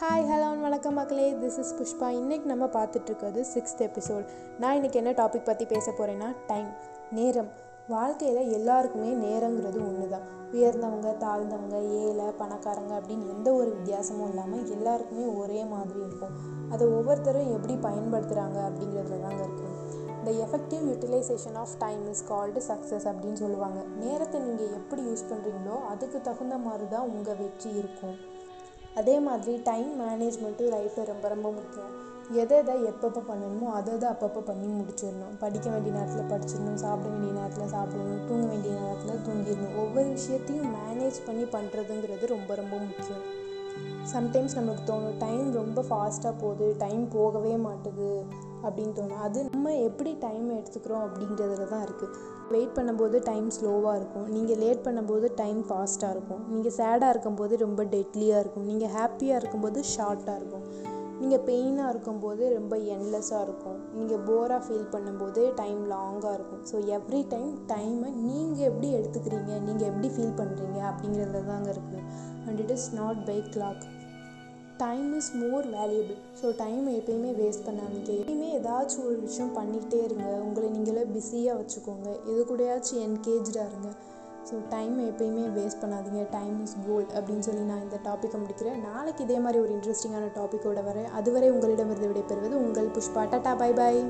Hi hello வணக்கம் மக்களே. This is Pushpa இன்றைக்கி நம்ம பார்த்துட்ருக்கிறது சிக்ஸ்த் எபிசோட் நான் இன்றைக்கி என்ன டாபிக் பற்றி பேச போகிறேன்னா டைம் நேரம். வாழ்க்கையில் எல்லாருக்குமே நேரங்கிறது ஒன்று தான் உயர்ந்தவங்க தாழ்ந்தவங்க ஏழை பணக்காரங்க அப்படின்னு எந்த ஒரு வித்தியாசமும் இல்லாமல் எல்லாருக்குமே ஒரே மாதிரி இருக்கும். அதை ஒவ்வொருத்தரும் எப்படி பயன்படுத்துகிறாங்க அப்படிங்கிறதுல தாங்க இருக்குது the effective utilization of time is called success அப்படின்னு சொல்லுவாங்க. நேரத்தை நீங்கள் எப்படி யூஸ் பண்ணுறீங்களோ அதுக்கு தகுந்த மாதிரி தான் உங்கள் வெற்றி இருக்கும். அதே மாதிரி டைம் மேனேஜ்மெண்ட்டும் லைஃப்பில் ரொம்ப ரொம்ப முக்கியம். எதை எதை எப்பப்போ பண்ணணுமோ அதை அதை அப்பப்போ பண்ணி முடிச்சிடணும். படிக்க வேண்டிய நேரத்தில் படிச்சிடணும் சாப்பிட வேண்டிய நேரத்தில் சாப்பிடணும் தூங்க வேண்டிய நேரத்தில் தூங்கிடணும். ஒவ்வொரு விஷயத்தையும் மேனேஜ் பண்ணி பண்ணுறதுங்கிறது ரொம்ப ரொம்ப முக்கியம். சம்டைம்ஸ் நமக்கு தோணும் டைம் ரொம்ப ஃபாஸ்ட்டாக போகுது டைம் போகவே மாட்டுது அப்படின்னு தோணும். அது நம்ம எப்படி டைம் எடுத்துக்கிறோம் அப்படிங்கிறதுல தான் இருக்குது வெயிட் பண்ணும்போது டைம் ஸ்லோவாக இருக்கும். நீங்கள் லேட் பண்ணும்போது டைம் ஃபாஸ்ட்டாக இருக்கும். நீங்கள் சேடாக இருக்கும்போது ரொம்ப டெட்லியாக இருக்கும். நீங்கள் ஹாப்பியாக இருக்கும்போது ஷார்ட்டாக இருக்கும். நீங்கள் பெயினாக இருக்கும்போது ரொம்ப என்லெஸ்ஸாக இருக்கும். நீங்கள் போராக ஃபீல் பண்ணும்போது டைம் லாங்காக இருக்கும். ஸோ எவ்ரி டைம் டைமை நீங்கள் எப்படி எடுத்துக்கிறீங்க? நீங்கள் எப்படி ஃபீல் பண்ணுறீங்க அப்படிங்கிறதுல தாங்க இருக்குது and it is not by clock time is more valuable so time எப்பயுமே வேஸ்ட் பண்ணாதீங்க. எப்பயுமே ஏதாச்சும் ஒரு விஷயம் பண்ணிக்கிட்டே இருங்க. உங்களை நீங்களே பிஸியாக வச்சுக்கோங்க. எது கூடயாச்சும் என்கேஜாக இருங்க. ஸோ டைம் எப்பயுமே வேஸ்ட் பண்ணாதீங்க. டைம் இஸ் கோல்ட் அப்படின்னு சொல்லி நான் இந்த டாப்பிக்கை முடிக்கிறேன். நாளைக்கு இதே மாதிரி ஒரு இன்ட்ரெஸ்டிங்கான டாப்பிக்கோட வரேன். அதுவரை உங்களிடமிருந்து விடைபெறுவது உங்கள் புஷ்பா. Tata bye bye